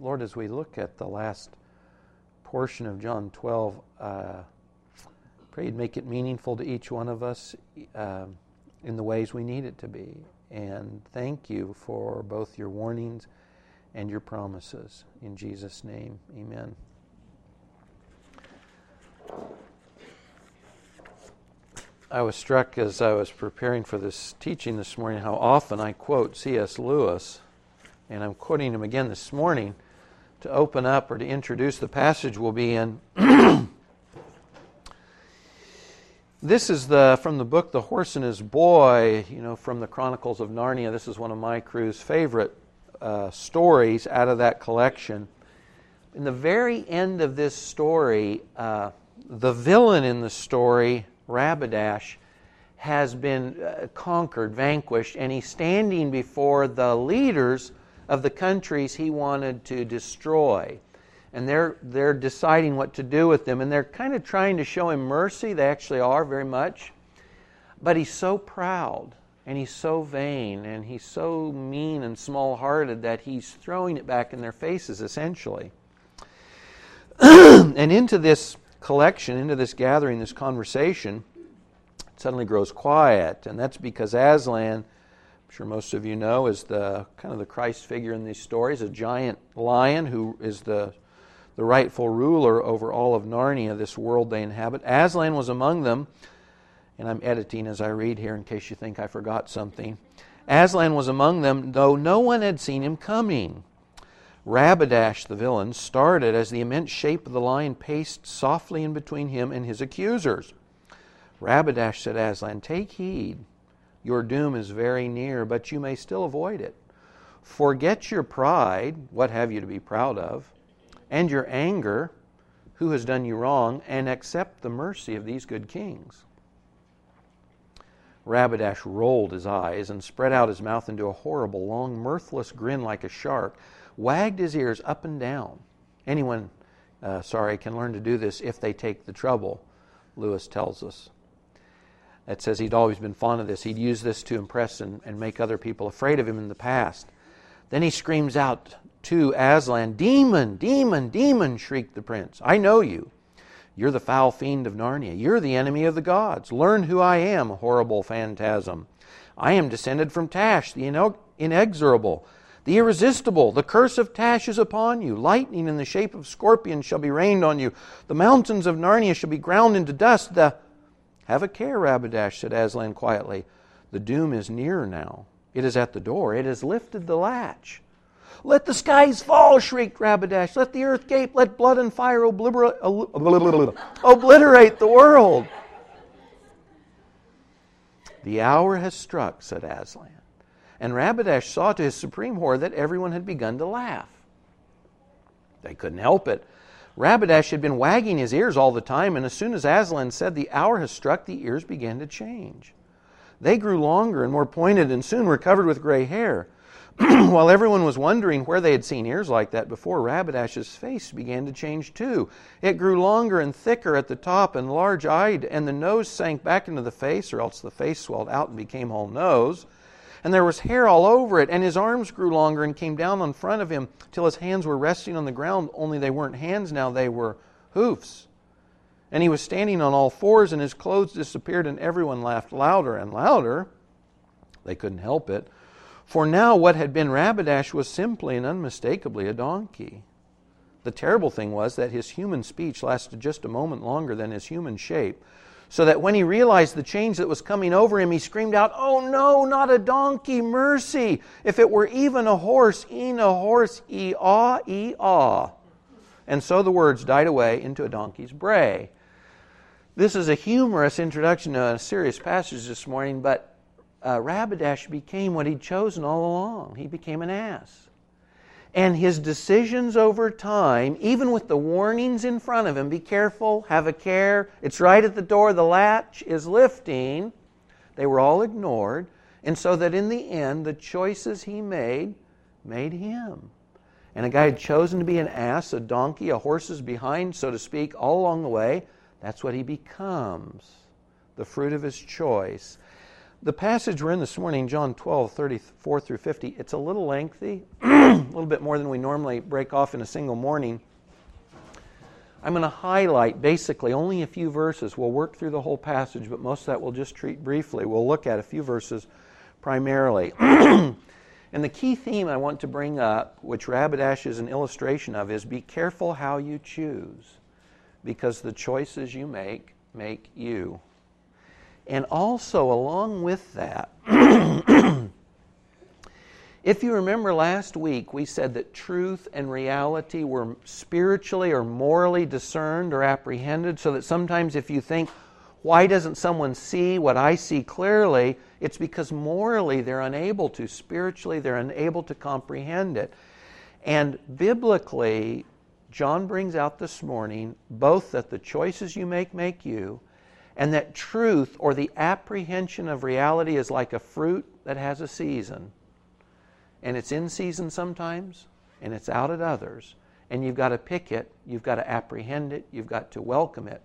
Lord, as we look at the last portion of John 12, uh, pray you'd make it meaningful to each one of us uh, in the ways we need it to be. And thank you for both your warnings and your promises. In Jesus' name, amen. I was struck as I was preparing for this teaching this morning how often I quote C.S. Lewis, and I'm quoting him again this morning to open up or to introduce the passage we'll be in. this is the from the book The Horse and His Boy, you know, from the Chronicles of Narnia. This is one of my crew's favorite uh, stories out of that collection. In the very end of this story, uh, the villain in the story Rabadash has been uh, conquered, vanquished, and he's standing before the leaders of the countries he wanted to destroy. And they're, they're deciding what to do with them. and they're kind of trying to show him mercy. They actually are very much. But he's so proud, and he's so vain, and he's so mean and small hearted that he's throwing it back in their faces, essentially. and into this collection, into this gathering, this conversation, suddenly grows quiet. And that's because Aslan, I'm sure most of you know, is the kind of the Christ figure in these stories, a giant lion who is the, the rightful ruler over all of Narnia, this world they inhabit. Aslan was among them, and I'm editing as I read here in case you think I forgot something. Aslan was among them, though no one had seen him coming. Rabadash, the villain, started as the immense shape of the lion paced softly in between him and his accusers. Rabadash said, Aslan, take heed. Your doom is very near, but you may still avoid it. Forget your pride, what have you to be proud of, and your anger, who has done you wrong, and accept the mercy of these good kings. Rabadash rolled his eyes and spread out his mouth into a horrible, long, mirthless grin like a shark wagged his ears up and down. Anyone, uh, sorry, can learn to do this if they take the trouble, Lewis tells us. It says he'd always been fond of this. He'd use this to impress and, and make other people afraid of him in the past. Then he screams out to Aslan, Demon, demon, demon, shrieked the prince. I know you. You're the foul fiend of Narnia. You're the enemy of the gods. Learn who I am, horrible phantasm. I am descended from Tash, the inexorable, the irresistible, the curse of Tash is upon you. Lightning in the shape of scorpions shall be rained on you. The mountains of Narnia shall be ground into dust. The have a care, Rabadash, said Aslan quietly. The doom is near now. It is at the door. It has lifted the latch. Let the skies fall, shrieked Rabadash. Let the earth gape. Let blood and fire obliterate, obliterate the world. The hour has struck, said Aslan and Rabadash saw to his supreme horror that everyone had begun to laugh. They couldn't help it. Rabadash had been wagging his ears all the time, and as soon as Aslan said the hour has struck, the ears began to change. They grew longer and more pointed and soon were covered with gray hair. While everyone was wondering where they had seen ears like that before, Rabadash's face began to change too. It grew longer and thicker at the top and large eyed, and the nose sank back into the face, or else the face swelled out and became all nose and there was hair all over it, and his arms grew longer and came down in front of him till his hands were resting on the ground, only they weren't hands now, they were hoofs. And he was standing on all fours, and his clothes disappeared, and everyone laughed louder and louder. They couldn't help it. For now, what had been Rabadash was simply and unmistakably a donkey. The terrible thing was that his human speech lasted just a moment longer than his human shape so that when he realized the change that was coming over him, he screamed out, Oh no, not a donkey, mercy! If it were even a horse, e'en a horse, e aw. And so the words died away into a donkey's bray. This is a humorous introduction to a serious passage this morning, but uh, Rabadash became what he'd chosen all along. He became an ass. And his decisions over time, even with the warnings in front of him be careful, have a care, it's right at the door, the latch is lifting, they were all ignored. And so that in the end, the choices he made made him. And a guy had chosen to be an ass, a donkey, a horse's behind, so to speak, all along the way. That's what he becomes, the fruit of his choice. The passage we're in this morning, John 12, 34 through 50, it's a little lengthy, a little bit more than we normally break off in a single morning. I'm going to highlight basically only a few verses. We'll work through the whole passage, but most of that we'll just treat briefly. We'll look at a few verses primarily. and the key theme I want to bring up, which Rabbit is an illustration of, is be careful how you choose, because the choices you make make you. And also, along with that, if you remember last week, we said that truth and reality were spiritually or morally discerned or apprehended, so that sometimes if you think, why doesn't someone see what I see clearly? It's because morally they're unable to, spiritually they're unable to comprehend it. And biblically, John brings out this morning both that the choices you make make you, and that truth or the apprehension of reality is like a fruit that has a season. And it's in season sometimes, and it's out at others. And you've got to pick it, you've got to apprehend it, you've got to welcome it,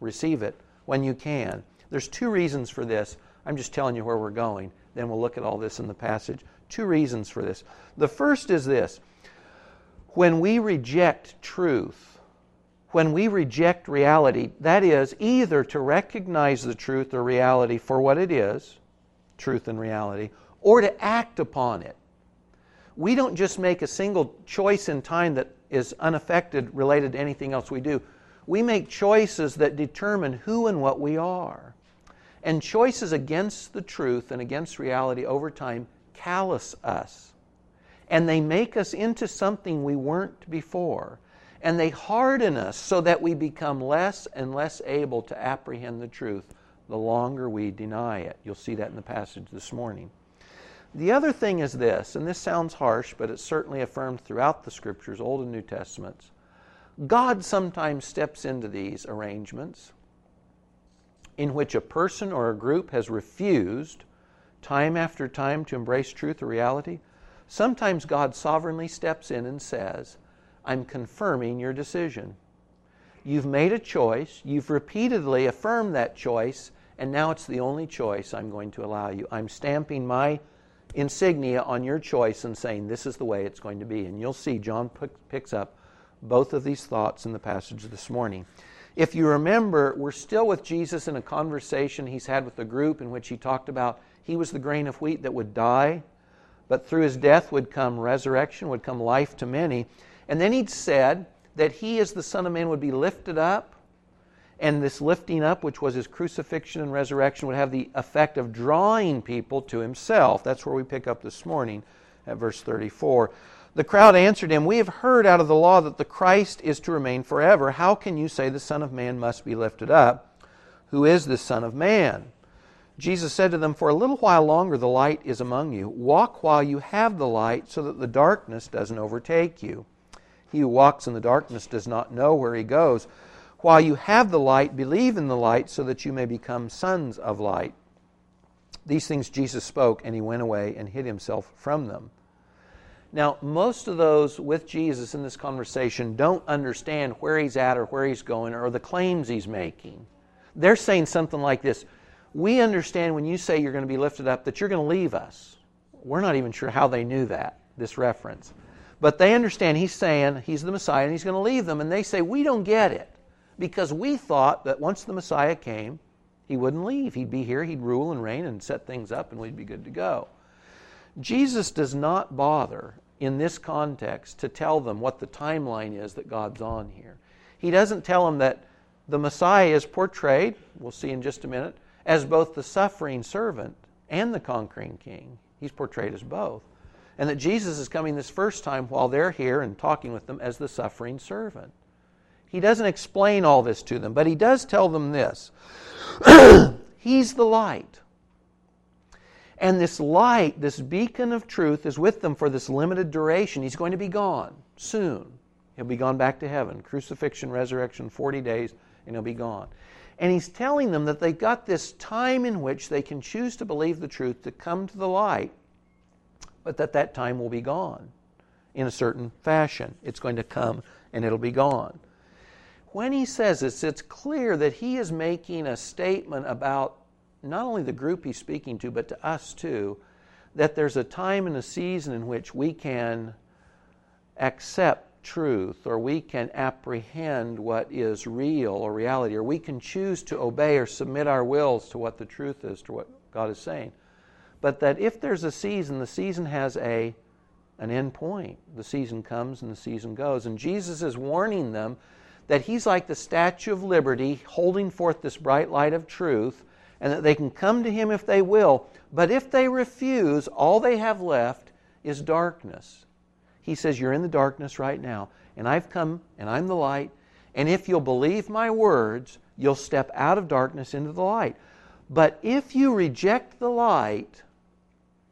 receive it when you can. There's two reasons for this. I'm just telling you where we're going. Then we'll look at all this in the passage. Two reasons for this. The first is this when we reject truth, when we reject reality, that is, either to recognize the truth or reality for what it is, truth and reality, or to act upon it. We don't just make a single choice in time that is unaffected related to anything else we do. We make choices that determine who and what we are. And choices against the truth and against reality over time callous us. And they make us into something we weren't before and they harden us so that we become less and less able to apprehend the truth the longer we deny it. You'll see that in the passage this morning. The other thing is this, and this sounds harsh, but it's certainly affirmed throughout the scriptures, Old and New Testaments. God sometimes steps into these arrangements in which a person or a group has refused time after time to embrace truth or reality. Sometimes God sovereignly steps in and says, I'm confirming your decision. You've made a choice, you've repeatedly affirmed that choice, and now it's the only choice I'm going to allow you. I'm stamping my insignia on your choice and saying this is the way it's going to be. And you'll see John picks up both of these thoughts in the passage this morning. If you remember, we're still with Jesus in a conversation he's had with the group in which he talked about he was the grain of wheat that would die, but through his death would come resurrection, would come life to many. And then he'd said that he, as the Son of Man, would be lifted up. And this lifting up, which was his crucifixion and resurrection, would have the effect of drawing people to himself. That's where we pick up this morning at verse 34. The crowd answered him, We have heard out of the law that the Christ is to remain forever. How can you say the Son of Man must be lifted up? Who is the Son of Man? Jesus said to them, For a little while longer the light is among you. Walk while you have the light, so that the darkness doesn't overtake you. He who walks in the darkness does not know where he goes. While you have the light, believe in the light so that you may become sons of light. These things Jesus spoke, and he went away and hid himself from them. Now, most of those with Jesus in this conversation don't understand where he's at or where he's going or the claims he's making. They're saying something like this We understand when you say you're going to be lifted up that you're going to leave us. We're not even sure how they knew that, this reference. But they understand he's saying he's the Messiah and he's going to leave them. And they say, We don't get it. Because we thought that once the Messiah came, he wouldn't leave. He'd be here, he'd rule and reign and set things up, and we'd be good to go. Jesus does not bother in this context to tell them what the timeline is that God's on here. He doesn't tell them that the Messiah is portrayed, we'll see in just a minute, as both the suffering servant and the conquering king. He's portrayed as both and that Jesus is coming this first time while they're here and talking with them as the suffering servant. He doesn't explain all this to them, but he does tell them this He's the light. And this light, this beacon of truth, is with them for this limited duration. He's going to be gone soon. He'll be gone back to heaven. Crucifixion, resurrection, 40 days, and he'll be gone. And he's telling them that they've got this time in which they can choose to believe the truth, to come to the light, but that that time will be gone in a certain fashion. It's going to come and it'll be gone. When he says this, it's clear that he is making a statement about not only the group he's speaking to, but to us too, that there's a time and a season in which we can accept truth or we can apprehend what is real or reality or we can choose to obey or submit our wills to what the truth is, to what God is saying. But that if there's a season, the season has a an end point. The season comes and the season goes. And Jesus is warning them that he's like the Statue of Liberty holding forth this bright light of truth and that they can come to him if they will. But if they refuse, all they have left is darkness. He says, You're in the darkness right now, and I've come and I'm the light. And if you'll believe my words, you'll step out of darkness into the light. But if you reject the light,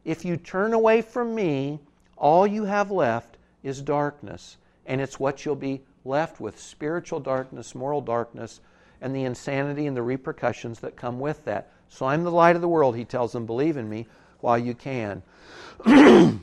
if you turn away from me, all you have left is darkness. And it's what you'll be left with spiritual darkness, moral darkness, and the insanity and the repercussions that come with that. So I'm the light of the world, he tells them, believe in me while you can.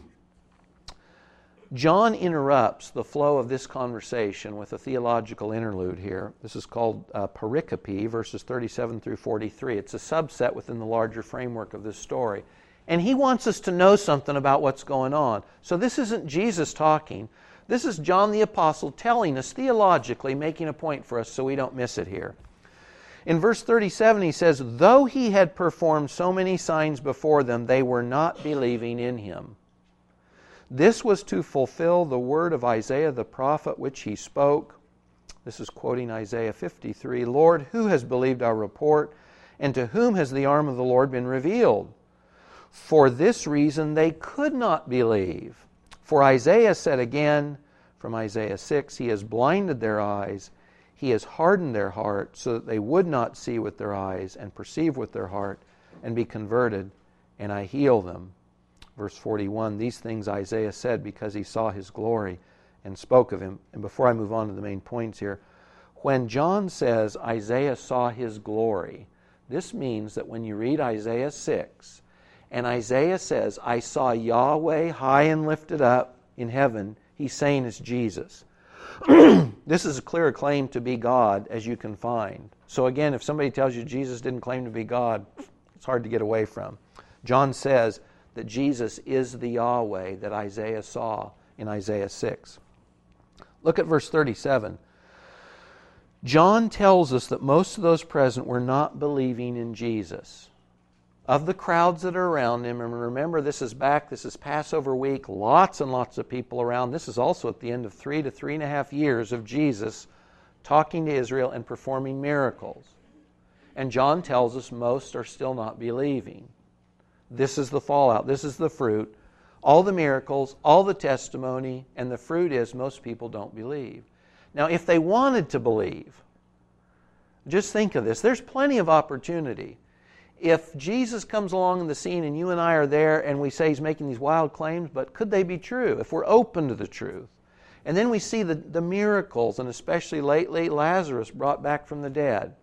John interrupts the flow of this conversation with a theological interlude here. This is called uh, pericope, verses 37 through 43. It's a subset within the larger framework of this story. And he wants us to know something about what's going on. So this isn't Jesus talking. This is John the Apostle telling us theologically, making a point for us so we don't miss it here. In verse 37, he says, Though he had performed so many signs before them, they were not believing in him. This was to fulfill the word of Isaiah the prophet, which he spoke. This is quoting Isaiah 53 Lord, who has believed our report, and to whom has the arm of the Lord been revealed? For this reason they could not believe. For Isaiah said again, from Isaiah 6, He has blinded their eyes he has hardened their heart so that they would not see with their eyes and perceive with their heart and be converted, and I heal them. Verse 41 These things Isaiah said because he saw his glory and spoke of him. And before I move on to the main points here, when John says Isaiah saw his glory, this means that when you read Isaiah 6 and Isaiah says, I saw Yahweh high and lifted up in heaven, he's saying it's Jesus. this is a clear claim to be God as you can find. So, again, if somebody tells you Jesus didn't claim to be God, it's hard to get away from. John says that Jesus is the Yahweh that Isaiah saw in Isaiah 6. Look at verse 37. John tells us that most of those present were not believing in Jesus of the crowds that are around him. And remember, this is back, this is Passover week, lots and lots of people around. This is also at the end of three to three and a half years of Jesus talking to Israel and performing miracles. And John tells us most are still not believing. This is the fallout, this is the fruit. All the miracles, all the testimony, and the fruit is most people don't believe. Now, if they wanted to believe, just think of this there's plenty of opportunity if Jesus comes along in the scene and you and I are there and we say he's making these wild claims, but could they be true if we're open to the truth? And then we see the, the miracles, and especially lately, Lazarus brought back from the dead.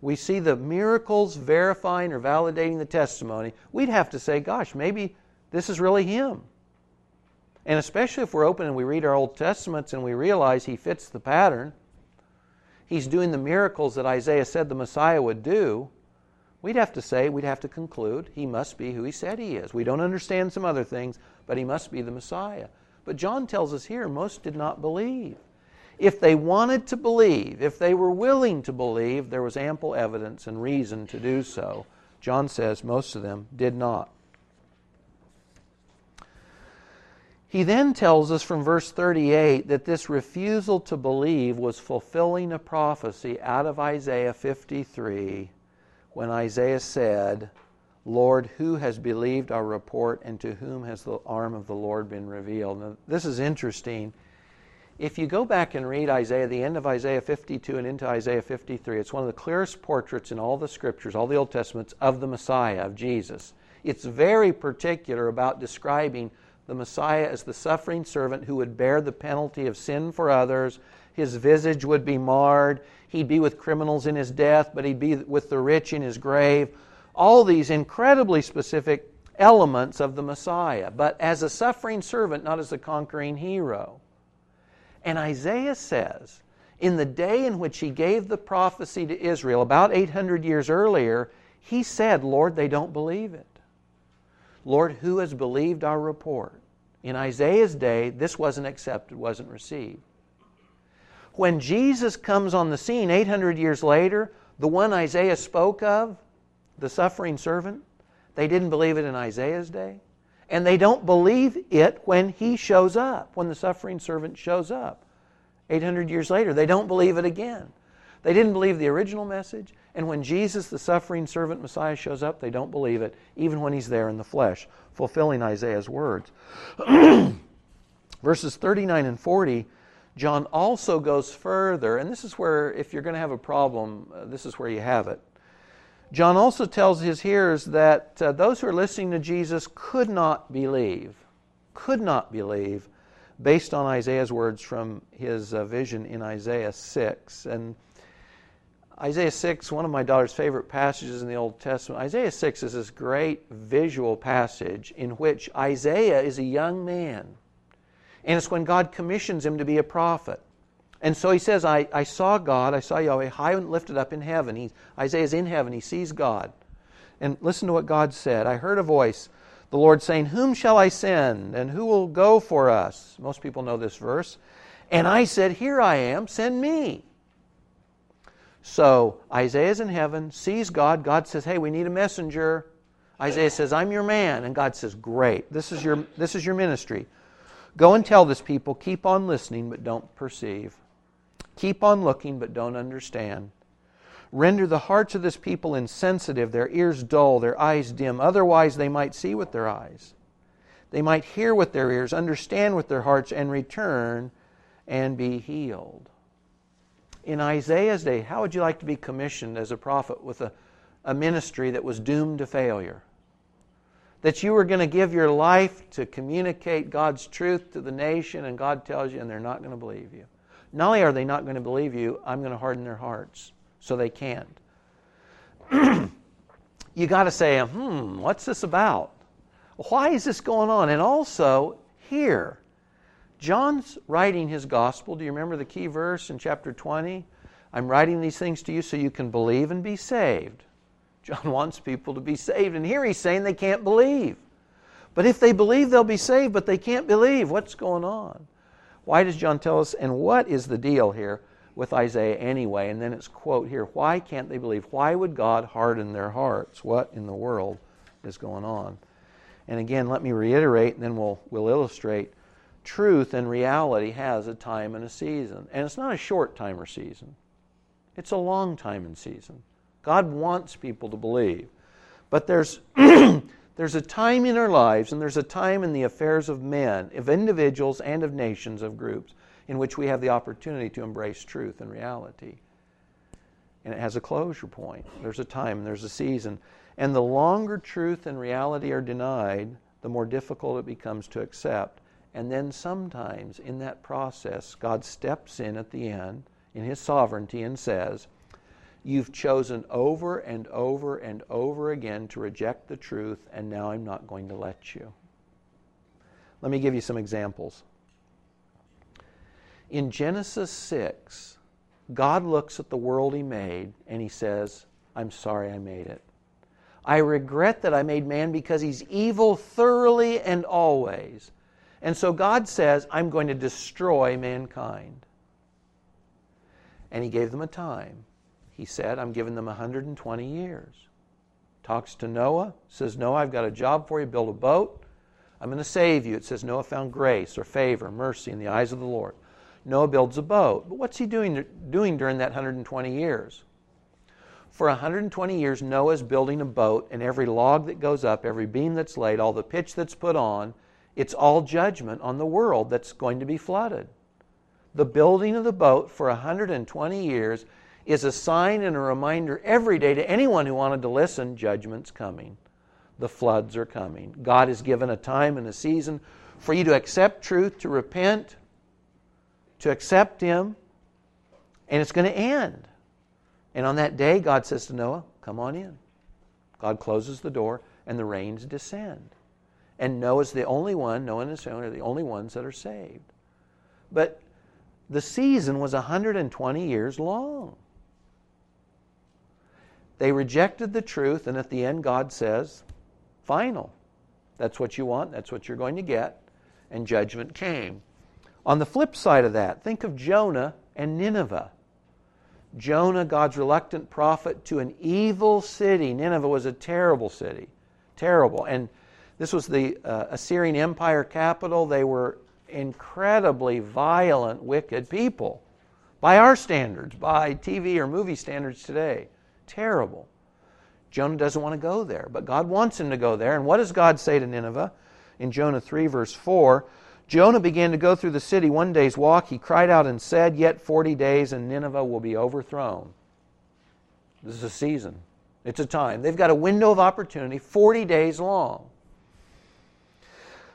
We see the miracles verifying or validating the testimony. We'd have to say, gosh, maybe this is really him. And especially if we're open and we read our Old Testaments and we realize he fits the pattern, he's doing the miracles that Isaiah said the Messiah would do we'd have to say, we'd have to conclude, he must be who he said he is. We don't understand some other things, but he must be the Messiah. But John tells us here most did not believe. If they wanted to believe, if they were willing to believe, there was ample evidence and reason to do so. John says most of them did not. He then tells us from verse 38 that this refusal to believe was fulfilling a prophecy out of Isaiah 53 when Isaiah said, Lord, who has believed our report, and to whom has the arm of the Lord been revealed? Now, this is interesting. If you go back and read Isaiah, the end of Isaiah 52 and into Isaiah 53, it's one of the clearest portraits in all the scriptures, all the Old Testaments, of the Messiah, of Jesus. It's very particular about describing the Messiah as the suffering servant who would bear the penalty of sin for others. His visage would be marred. He'd be with criminals in his death, but he'd be with the rich in his grave. All these incredibly specific elements of the Messiah, but as a suffering servant, not as a conquering hero. And Isaiah says, in the day in which he gave the prophecy to Israel, about 800 years earlier, he said, Lord, they don't believe it. Lord, who has believed our report? In Isaiah's day, this wasn't accepted, wasn't received. When Jesus comes on the scene 800 years later, the one Isaiah spoke of, the suffering servant, they didn't believe it in Isaiah's day. And they don't believe it when he shows up, when the suffering servant shows up. 800 years later, they don't believe it again. They didn't believe the original message. And when Jesus, the suffering servant Messiah, shows up, they don't believe it, even when he's there in the flesh, fulfilling Isaiah's words. Verses 39 and 40, John also goes further, and this is where, if you're going to have a problem, uh, this is where you have it. John also tells his hearers that uh, those who are listening to Jesus could not believe, could not believe, based on Isaiah's words from his uh, vision in Isaiah 6. And Isaiah 6, one of my daughter's favorite passages in the Old Testament. Isaiah 6 is this great visual passage in which Isaiah is a young man. And it's when God commissions him to be a prophet. And so he says, I, I saw God, I saw Yahweh high and lifted up in heaven. He, Isaiah's in heaven, he sees God. And listen to what God said. I heard a voice, the Lord saying, Whom shall I send? And who will go for us? Most people know this verse. And I said, Here I am, send me. So Isaiah's in heaven, sees God. God says, Hey, we need a messenger. Isaiah says, I'm your man. And God says, Great. This is your, this is your ministry. Go and tell this people, keep on listening, but don't perceive. Keep on looking, but don't understand. Render the hearts of this people insensitive, their ears dull, their eyes dim. Otherwise, they might see with their eyes. They might hear with their ears, understand with their hearts, and return and be healed. In Isaiah's day, how would you like to be commissioned as a prophet with a, a ministry that was doomed to failure? That you were going to give your life to communicate God's truth to the nation, and God tells you, and they're not going to believe you. Not only are they not going to believe you, I'm going to harden their hearts so they can't. you got to say, hmm, what's this about? Why is this going on? And also, here, John's writing his gospel. Do you remember the key verse in chapter 20? I'm writing these things to you so you can believe and be saved. John wants people to be saved. And here he's saying they can't believe. But if they believe, they'll be saved, but they can't believe. What's going on? Why does John tell us? And what is the deal here with Isaiah anyway? And then it's quote here why can't they believe? Why would God harden their hearts? What in the world is going on? And again, let me reiterate, and then we'll, we'll illustrate. Truth and reality has a time and a season. And it's not a short time or season, it's a long time and season. God wants people to believe. But there's There's a time in our lives, and there's a time in the affairs of men, of individuals, and of nations, of groups, in which we have the opportunity to embrace truth and reality. And it has a closure point. There's a time, and there's a season. And the longer truth and reality are denied, the more difficult it becomes to accept. And then sometimes in that process, God steps in at the end in His sovereignty and says, You've chosen over and over and over again to reject the truth, and now I'm not going to let you. Let me give you some examples. In Genesis 6, God looks at the world He made and He says, I'm sorry I made it. I regret that I made man because he's evil thoroughly and always. And so God says, I'm going to destroy mankind. And He gave them a time he said, I'm giving them 120 years. Talks to Noah, says, Noah, I've got a job for you, build a boat. I'm going to save you. It says Noah found grace or favor, mercy in the eyes of the Lord. Noah builds a boat. But what's he doing, doing during that 120 years? For 120 years, Noah's building a boat, and every log that goes up, every beam that's laid, all the pitch that's put on, it's all judgment on the world that's going to be flooded. The building of the boat for 120 years is a sign and a reminder every day to anyone who wanted to listen judgment's coming. The floods are coming. God has given a time and a season for you to accept truth, to repent, to accept Him, and it's going to end. And on that day, God says to Noah, Come on in. God closes the door, and the rains descend. And Noah's the only one, Noah and his family are the only ones that are saved. But the season was 120 years long. They rejected the truth, and at the end, God says, Final. That's what you want, that's what you're going to get. And judgment came. On the flip side of that, think of Jonah and Nineveh. Jonah, God's reluctant prophet, to an evil city. Nineveh was a terrible city. Terrible. And this was the uh, Assyrian Empire capital. They were incredibly violent, wicked people by our standards, by TV or movie standards today. Terrible. Jonah doesn't want to go there, but God wants him to go there. And what does God say to Nineveh? In Jonah 3, verse 4 Jonah began to go through the city one day's walk. He cried out and said, Yet 40 days and Nineveh will be overthrown. This is a season, it's a time. They've got a window of opportunity, 40 days long.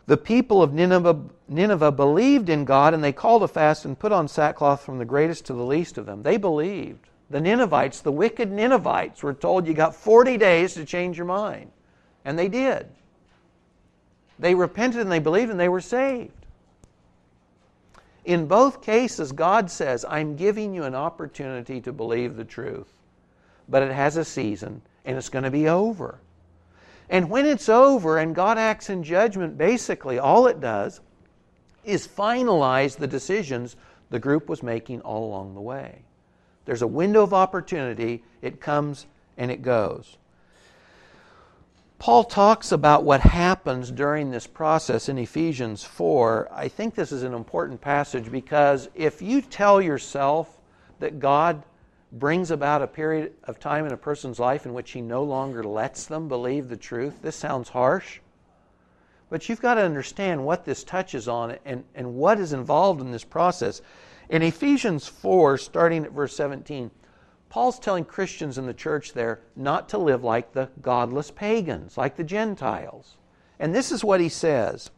The people of Nineveh, Nineveh believed in God and they called a fast and put on sackcloth from the greatest to the least of them. They believed. The Ninevites, the wicked Ninevites, were told you got 40 days to change your mind. And they did. They repented and they believed and they were saved. In both cases, God says, I'm giving you an opportunity to believe the truth. But it has a season and it's going to be over. And when it's over and God acts in judgment, basically all it does is finalize the decisions the group was making all along the way. There's a window of opportunity, it comes and it goes. Paul talks about what happens during this process in Ephesians 4. I think this is an important passage because if you tell yourself that God brings about a period of time in a person's life in which he no longer lets them believe the truth. This sounds harsh, but you've got to understand what this touches on and, and what is involved in this process. In Ephesians 4, starting at verse 17, Paul's telling Christians in the church there not to live like the godless pagans, like the Gentiles. And this is what he says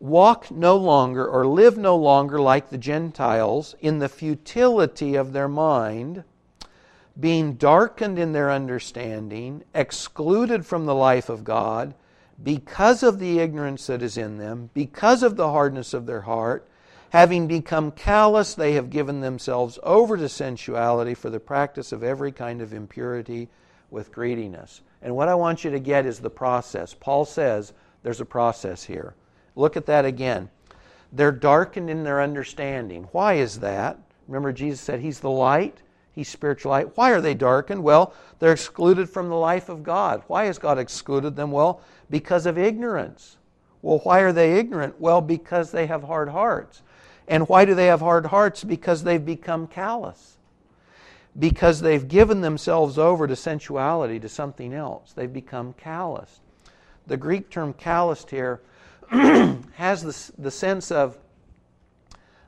walk no longer or live no longer like the Gentiles in the futility of their mind, being darkened in their understanding, excluded from the life of God, because of the ignorance that is in them, because of the hardness of their heart. Having become callous, they have given themselves over to sensuality for the practice of every kind of impurity with greediness. And what I want you to get is the process. Paul says there's a process here. Look at that again. They're darkened in their understanding. Why is that? Remember, Jesus said He's the light, He's spiritual light. Why are they darkened? Well, they're excluded from the life of God. Why has God excluded them? Well, because of ignorance. Well, why are they ignorant? Well, because they have hard hearts. And why do they have hard hearts? Because they've become callous. Because they've given themselves over to sensuality, to something else. They've become calloused. The Greek term calloused here has the, the sense of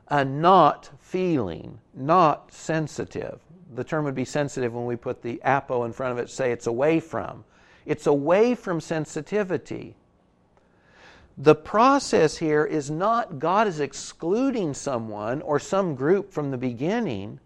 a not feeling, not sensitive. The term would be sensitive when we put the apo in front of it, say it's away from. It's away from sensitivity. The process here is not God is excluding someone or some group from the beginning.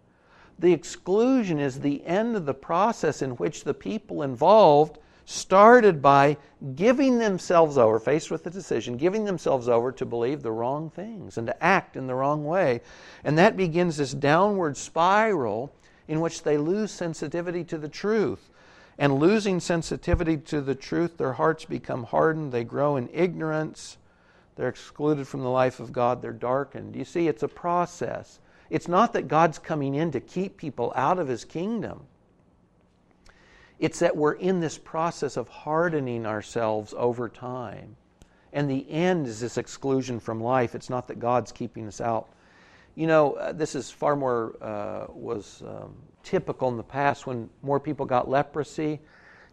The exclusion is the end of the process in which the people involved started by giving themselves over, faced with the decision, giving themselves over to believe the wrong things and to act in the wrong way. And that begins this downward spiral in which they lose sensitivity to the truth. And losing sensitivity to the truth, their hearts become hardened, they grow in ignorance, they're excluded from the life of God, they're darkened. You see, it's a process. It's not that God's coming in to keep people out of His kingdom. It's that we're in this process of hardening ourselves over time. And the end is this exclusion from life. It's not that God's keeping us out. You know, uh, this is far more, uh, was um, typical in the past when more people got leprosy.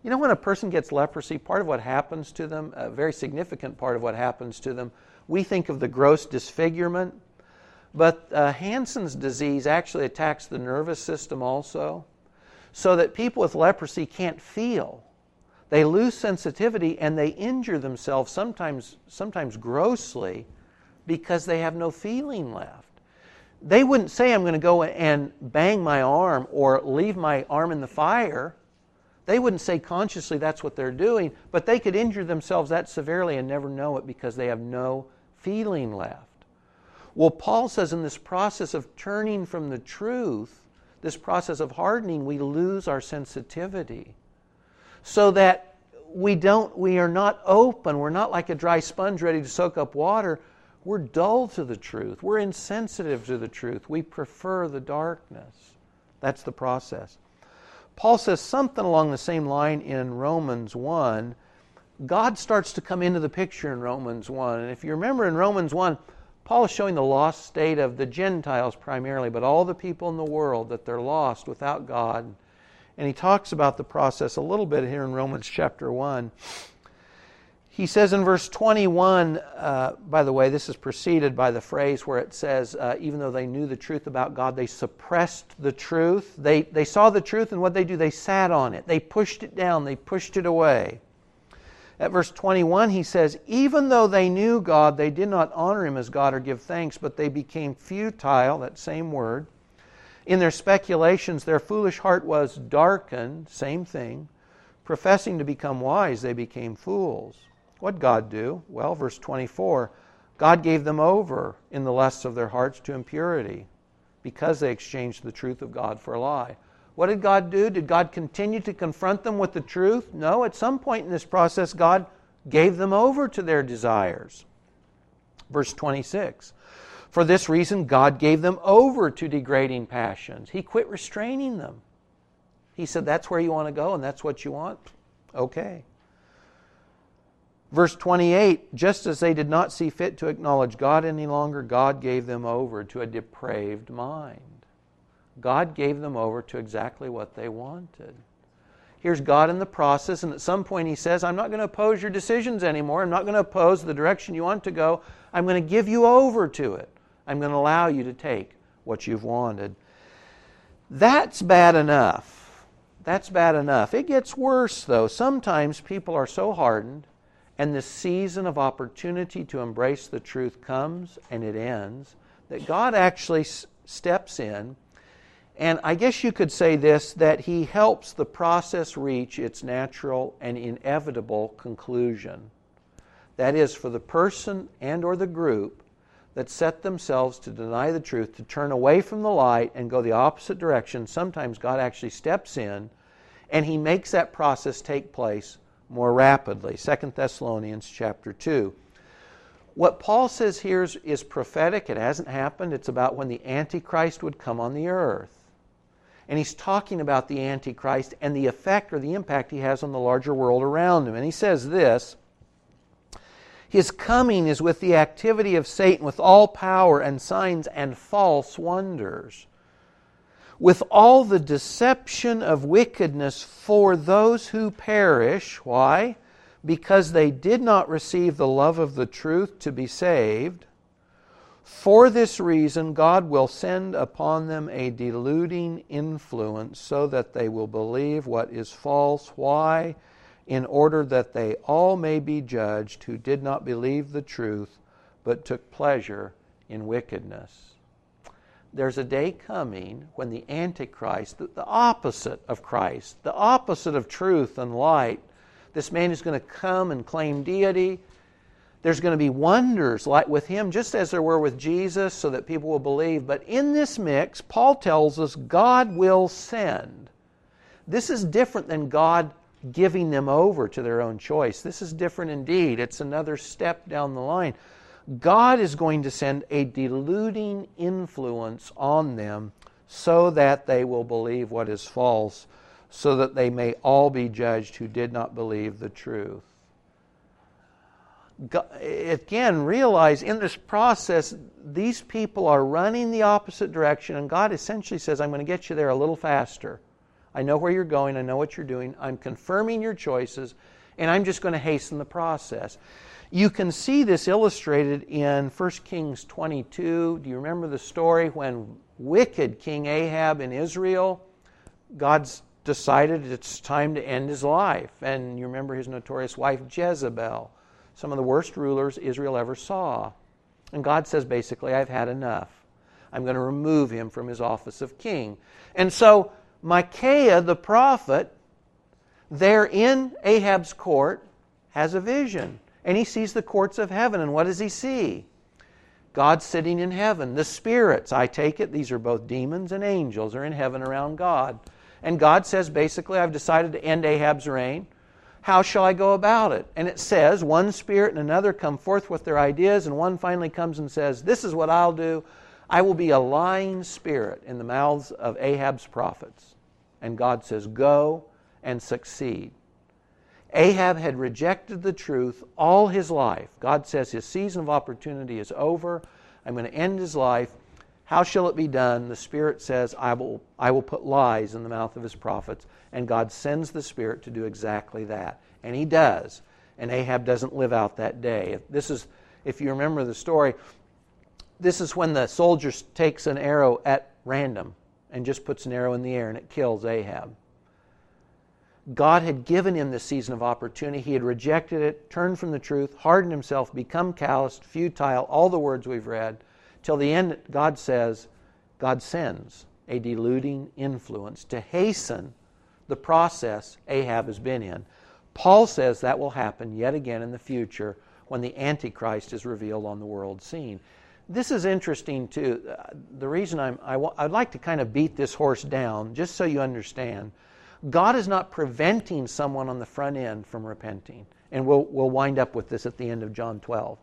You know, when a person gets leprosy, part of what happens to them, a very significant part of what happens to them, we think of the gross disfigurement. But uh, Hansen's disease actually attacks the nervous system also so that people with leprosy can't feel. They lose sensitivity and they injure themselves sometimes, sometimes grossly because they have no feeling left. They wouldn't say, I'm going to go and bang my arm or leave my arm in the fire. They wouldn't say consciously that's what they're doing, but they could injure themselves that severely and never know it because they have no feeling left. Well, Paul says in this process of turning from the truth, this process of hardening, we lose our sensitivity. So that we don't we are not open, we're not like a dry sponge ready to soak up water. We're dull to the truth. We're insensitive to the truth. We prefer the darkness. That's the process. Paul says something along the same line in Romans 1. God starts to come into the picture in Romans 1. And if you remember in Romans 1, Paul is showing the lost state of the Gentiles primarily, but all the people in the world, that they're lost without God. And he talks about the process a little bit here in Romans chapter 1. He says in verse 21, uh, by the way, this is preceded by the phrase where it says, uh, even though they knew the truth about God, they suppressed the truth. They, they saw the truth, and what they do, they sat on it. They pushed it down, they pushed it away. At verse 21, he says, Even though they knew God, they did not honor him as God or give thanks, but they became futile, that same word. In their speculations, their foolish heart was darkened, same thing. Professing to become wise, they became fools. What God do? Well, verse 24 God gave them over in the lusts of their hearts to impurity because they exchanged the truth of God for a lie. What did God do? Did God continue to confront them with the truth? No, at some point in this process, God gave them over to their desires. Verse 26 For this reason, God gave them over to degrading passions. He quit restraining them. He said, That's where you want to go, and that's what you want? Okay. Verse 28 Just as they did not see fit to acknowledge God any longer, God gave them over to a depraved mind. God gave them over to exactly what they wanted. Here's God in the process, and at some point He says, I'm not going to oppose your decisions anymore. I'm not going to oppose the direction you want to go. I'm going to give you over to it. I'm going to allow you to take what you've wanted. That's bad enough. That's bad enough. It gets worse, though. Sometimes people are so hardened, and the season of opportunity to embrace the truth comes and it ends, that God actually steps in and I guess you could say this that he helps the process reach its natural and inevitable conclusion. That is for the person and or the group that set themselves to deny the truth, to turn away from the light and go the opposite direction. Sometimes God actually steps in and he makes that process take place more rapidly. 2 Thessalonians chapter 2. What Paul says here is, is prophetic. It hasn't happened. It's about when the Antichrist would come on the earth and he's talking about the Antichrist and the effect or the impact he has on the larger world around him. And he says this His coming is with the activity of Satan, with all power and signs and false wonders, with all the deception of wickedness for those who perish. Why? Because they did not receive the love of the truth to be saved. For this reason, God will send upon them a deluding influence so that they will believe what is false. Why? In order that they all may be judged who did not believe the truth, but took pleasure in wickedness. There's a day coming when the Antichrist, the, the opposite of Christ, the opposite of truth and light, this man is going to come and claim deity there's going to be wonders like with him, just as there were with Jesus, so that people will believe. But in this mix, Paul tells us God will send. This is different than God giving them over to their own choice. This is different indeed. It's another step down the line. God is going to send a deluding influence on them so that they will believe what is false, so that they may all be judged who did not believe the truth again, realize in this process, these people are running the opposite direction, and God essentially says, I'm going to get you there a little faster. I know where you're going, I know what you're doing, I'm confirming your choices, and I'm just going to hasten the process. You can see this illustrated in 1 Kings 22. Do you remember the story when wicked King Ahab in Israel, God's decided it's time to end his life? And you remember his notorious wife Jezebel some of the worst rulers Israel ever saw. And God says basically, I've had enough. I'm going to remove him from his office of king. And so Micaiah the prophet, there in Ahab's court, has a vision. And he sees the courts of heaven. And what does he see? God sitting in heaven. The spirits, I take it, these are both demons and angels, are in heaven around God. And God says basically, I've decided to end Ahab's reign. How shall I go about it? And it says, one spirit and another come forth with their ideas, and one finally comes and says, This is what I'll do. I will be a lying spirit in the mouths of Ahab's prophets. And God says, Go and succeed. Ahab had rejected the truth all his life. God says his season of opportunity is over. I'm going to end his life. How shall it be done? The Spirit says, I will, I will put lies in the mouth of his prophets. And God sends the Spirit to do exactly that. And he does. And Ahab doesn't live out that day. This is, if you remember the story, this is when the soldier takes an arrow at random and just puts an arrow in the air and it kills Ahab. God had given him this season of opportunity. He had rejected it, turned from the truth, hardened himself, become calloused, futile, all the words we've read. Till the end, God says, God sends a deluding influence to hasten the process Ahab has been in. Paul says that will happen yet again in the future when the Antichrist is revealed on the world scene. This is interesting too. The reason I'm, I, I'd like to kind of beat this horse down, just so you understand. God is not preventing someone on the front end from repenting. And we'll, we'll wind up with this at the end of John 12.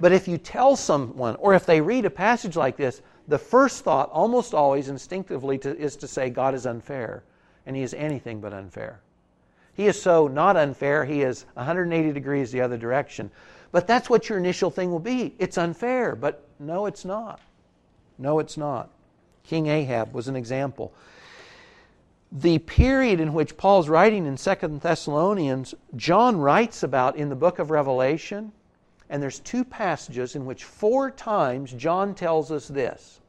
But if you tell someone, or if they read a passage like this, the first thought, almost always instinctively, to, is to say God is unfair. And He is anything but unfair. He is so not unfair, He is 180 degrees the other direction. But that's what your initial thing will be. It's unfair. But no, it's not. No, it's not. King Ahab was an example the period in which Paul's writing in Second Thessalonians, John writes about in the book of Revelation, and there's two passages in which four times John tells us this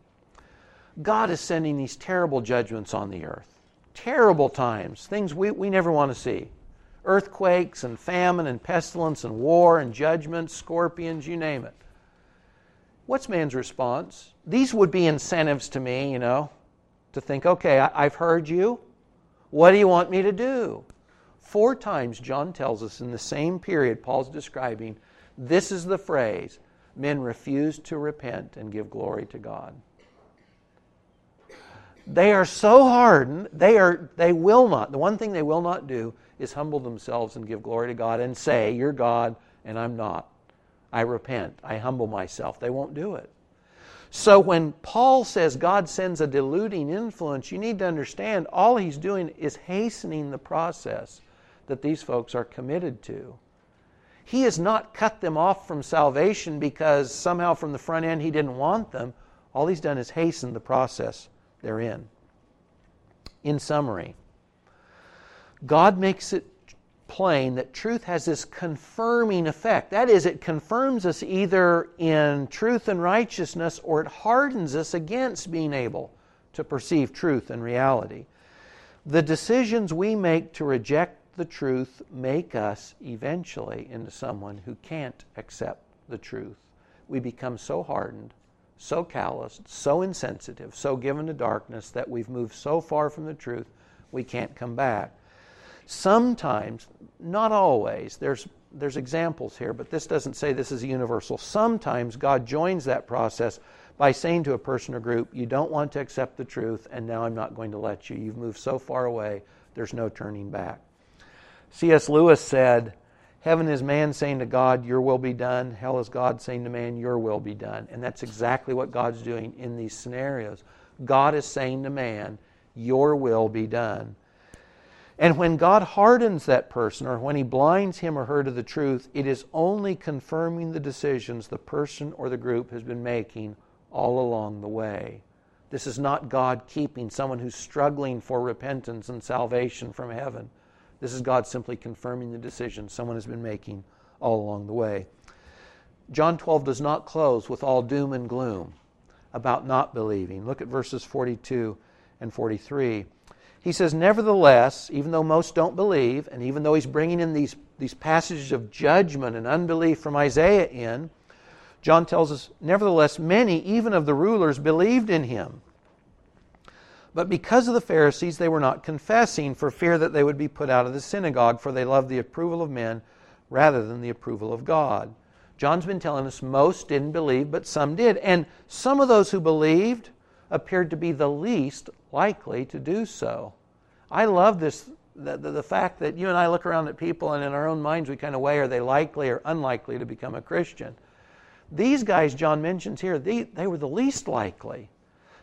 God is sending these terrible judgments on the earth. Terrible times, things we, we never want to see. Earthquakes and famine and pestilence and war and judgment, scorpions, you name it. What's man's response? These would be incentives to me, you know, to think, okay, I, have heard you. What do you want me to do? Four times John tells us in the same period Paul's describing, this is the phrase men refuse to repent and give glory to God. They are so hardened, they, are, they will not. The one thing they will not do is humble themselves and give glory to God and say, You're God and I'm not. I repent. I humble myself. They won't do it. So when Paul says God sends a deluding influence, you need to understand all he's doing is hastening the process that these folks are committed to. He has not cut them off from salvation because somehow from the front end he didn't want them. All he's done is hasten the process they're in. In summary, God makes it plain that truth has this confirming effect. That is, it confirms us either in truth and righteousness or it hardens us against being able to perceive truth and reality. The decisions we make to reject the truth make us eventually into someone who can't accept the truth. We become so hardened, so calloused, so insensitive, so given to darkness that we've moved so far from the truth we can't come back. Sometimes, not always, there's, there's examples here, but this doesn't say this is universal. Sometimes God joins that process by saying to a person or group, You don't want to accept the truth, and now I'm not going to let you. You've moved so far away, there's no turning back. C.S. Lewis said, Heaven is man saying to God, Your will be done. Hell is God saying to man, Your will be done. And that's exactly what God's doing in these scenarios. God is saying to man, Your will be done. And when God hardens that person or when he blinds him or her to the truth, it is only confirming the decisions the person or the group has been making all along the way. This is not God keeping someone who's struggling for repentance and salvation from heaven. This is God simply confirming the decisions someone has been making all along the way. John 12 does not close with all doom and gloom about not believing. Look at verses 42 and 43. He says, Nevertheless, even though most don't believe, and even though he's bringing in these, these passages of judgment and unbelief from Isaiah in, John tells us, Nevertheless, many, even of the rulers, believed in him. But because of the Pharisees, they were not confessing for fear that they would be put out of the synagogue, for they loved the approval of men rather than the approval of God. John's been telling us most didn't believe, but some did. And some of those who believed appeared to be the least likely to do so. I love this the, the, the, fact that you and I look around at people and in our own minds we kind of weigh are they likely or unlikely to become a Christian. These guys John mentions here, they, they were the least likely.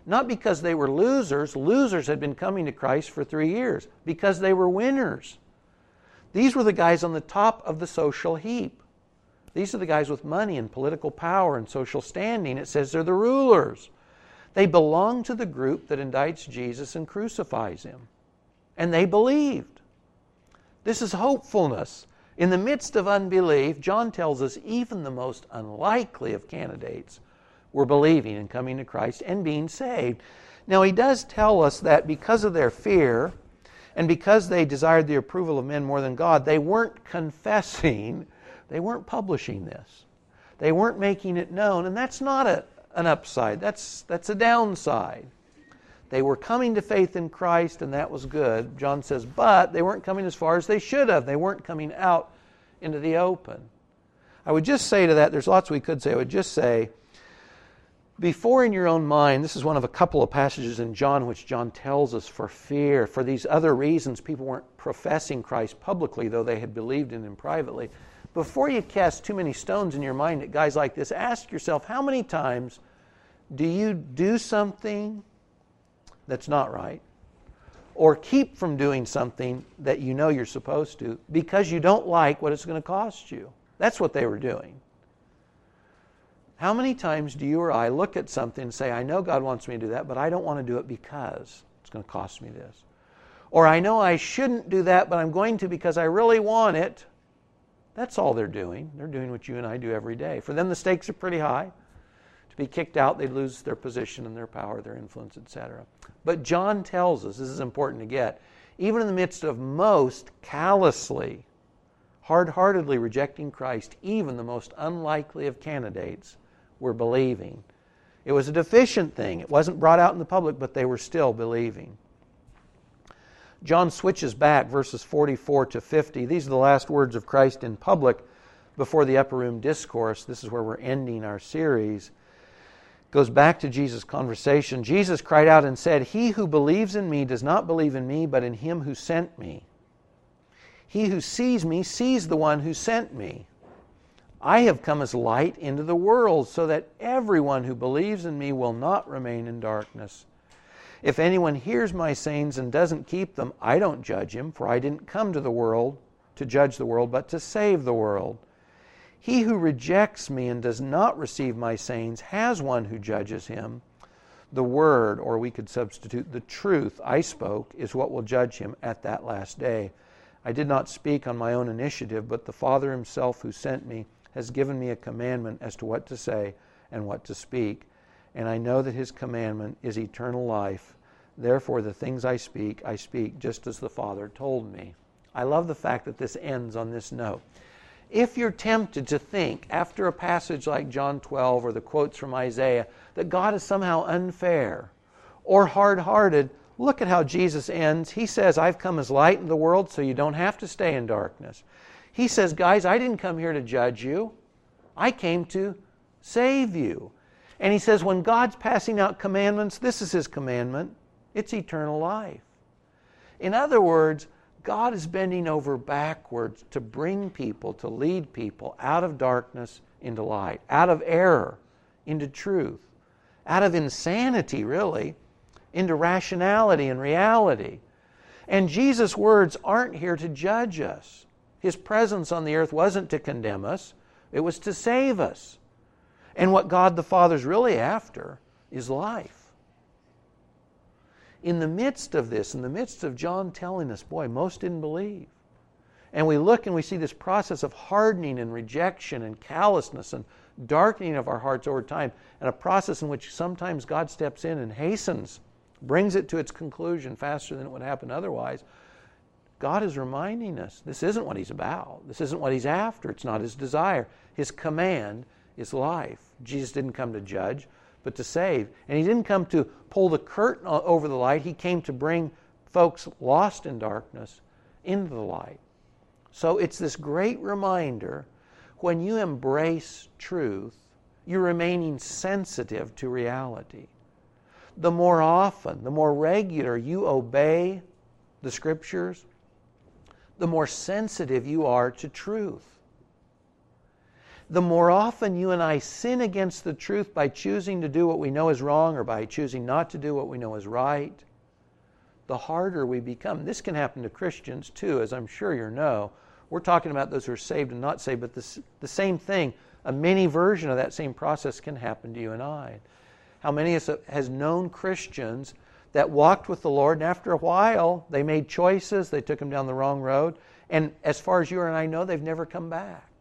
Not because they were losers, losers had been coming to Christ for three years, because they were winners. These were the guys on the top of the social heap. These are the guys with money and political power and social standing. It says they're the rulers. They belong to the group that indicts Jesus and crucifies him. And they believed. This is hopefulness. In the midst of unbelief, John tells us even the most unlikely of candidates were believing and coming to Christ and being saved. Now, he does tell us that because of their fear and because they desired the approval of men more than God, they weren't confessing, they weren't publishing this. They weren't making it known, and that's not a, an upside, that's, that's a downside. They were coming to faith in Christ, and that was good. John says, but they weren't coming as far as they should have. They weren't coming out into the open. I would just say to that, there's lots we could say. I would just say, before in your own mind, this is one of a couple of passages in John which John tells us for fear, for these other reasons, people weren't professing Christ publicly, though they had believed in him privately. Before you cast too many stones in your mind at guys like this, ask yourself how many times do you do something that's not right, or keep from doing something that you know you're supposed to because you don't like what it's going to cost you. That's what they were doing. How many times do you or I look at something and say, I know God wants me to do that, but I don't want to do it because it's going to cost me this? Or I know I shouldn't do that, but I'm going to because I really want it. That's all they're doing. They're doing what you and I do every day. For them, the stakes are pretty high. To be kicked out, they'd lose their position and their power, their influence, etc. But John tells us, this is important to get, even in the midst of most callously, hard heartedly rejecting Christ, even the most unlikely of candidates were believing. It was a deficient thing. It wasn't brought out in the public, but they were still believing. John switches back, verses 44 to 50. These are the last words of Christ in public before the upper room discourse. This is where we're ending our series goes back to Jesus' conversation. Jesus cried out and said, He who believes in me does not believe in me, but in him who sent me. He who sees me sees the one who sent me. I have come as light into the world, so that everyone who believes in me will not remain in darkness. If anyone hears my sayings and doesn't keep them, I don't judge him, for I didn't come to the world to judge the world, but to save the world. He who rejects me and does not receive my sayings has one who judges him. The word, or we could substitute the truth I spoke, is what will judge him at that last day. I did not speak on my own initiative, but the Father himself who sent me has given me a commandment as to what to say and what to speak. And I know that his commandment is eternal life. Therefore, the things I speak, I speak just as the Father told me. I love the fact that this ends on this note. If you're tempted to think, after a passage like John 12 or the quotes from Isaiah, that God is somehow unfair or hard hearted, look at how Jesus ends. He says, I've come as light in the world so you don't have to stay in darkness. He says, Guys, I didn't come here to judge you, I came to save you. And he says, When God's passing out commandments, this is his commandment it's eternal life. In other words, God is bending over backwards to bring people, to lead people out of darkness into light, out of error into truth, out of insanity, really, into rationality and reality. And Jesus' words aren't here to judge us. His presence on the earth wasn't to condemn us, it was to save us. And what God the Father's really after is life in the midst of this, in the midst of John telling us, boy, most didn't believe. And we look and we see this process of hardening and rejection and callousness and darkening of our hearts over time, and a process in which sometimes God steps in and hastens, brings it to its conclusion faster than it would happen otherwise. God is reminding us this isn't what He's about. This isn't what He's after. It's not His desire. His command is life. Jesus didn't come to judge, but to save. And he didn't come to pull the curtain over the light, he came to bring folks lost in darkness into the light. So it's this great reminder when you embrace truth, you're remaining sensitive to reality. The more often, the more regular you obey the scriptures, the more sensitive you are to truth. The more often you and I sin against the truth by choosing to do what we know is wrong or by choosing not to do what we know is right, the harder we become. This can happen to Christians too, as I'm sure you know. We're talking about those who are saved and not saved, but this, the same thing, a mini version of that same process can happen to you and I. How many of us has known Christians that walked with the Lord, and after a while, they made choices, they took them down the wrong road, and as far as you and I know, they've never come back.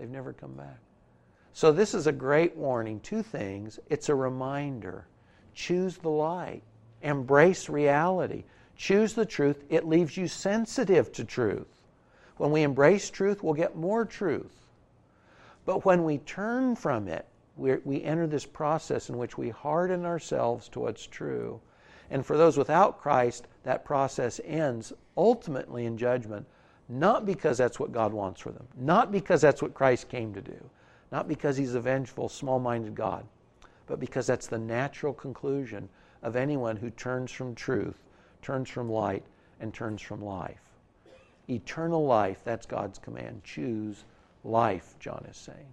They've never come back. So, this is a great warning. Two things it's a reminder choose the light, embrace reality, choose the truth. It leaves you sensitive to truth. When we embrace truth, we'll get more truth. But when we turn from it, we enter this process in which we harden ourselves to what's true. And for those without Christ, that process ends ultimately in judgment, not because that's what God wants for them, not because that's what Christ came to do, not because He's a vengeful, small minded God, but because that's the natural conclusion of anyone who turns from truth, turns from light, and turns from life. Eternal life, that's God's command. Choose life, John is saying.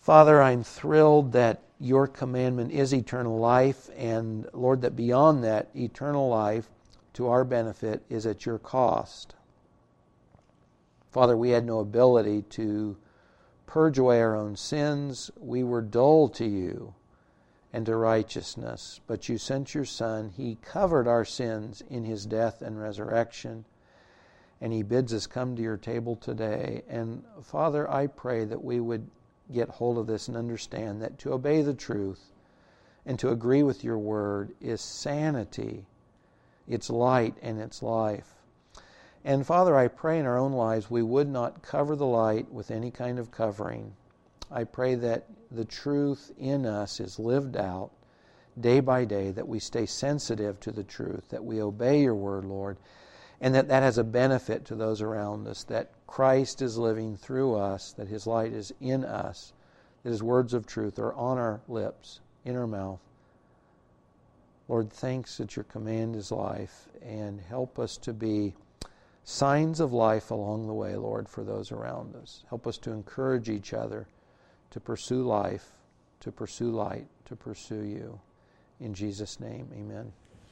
Father, I'm thrilled that your commandment is eternal life, and Lord, that beyond that, eternal life to our benefit is at your cost. Father, we had no ability to purge away our own sins. We were dull to you and to righteousness. But you sent your Son. He covered our sins in his death and resurrection. And he bids us come to your table today. And Father, I pray that we would get hold of this and understand that to obey the truth and to agree with your word is sanity, it's light, and it's life. And Father, I pray in our own lives we would not cover the light with any kind of covering. I pray that the truth in us is lived out day by day, that we stay sensitive to the truth, that we obey your word, Lord, and that that has a benefit to those around us, that Christ is living through us, that his light is in us, that his words of truth are on our lips, in our mouth. Lord, thanks that your command is life, and help us to be signs of life along the way, Lord, for those around us. Help us to encourage each other to pursue life, to pursue light, to pursue you. In Jesus' name, amen.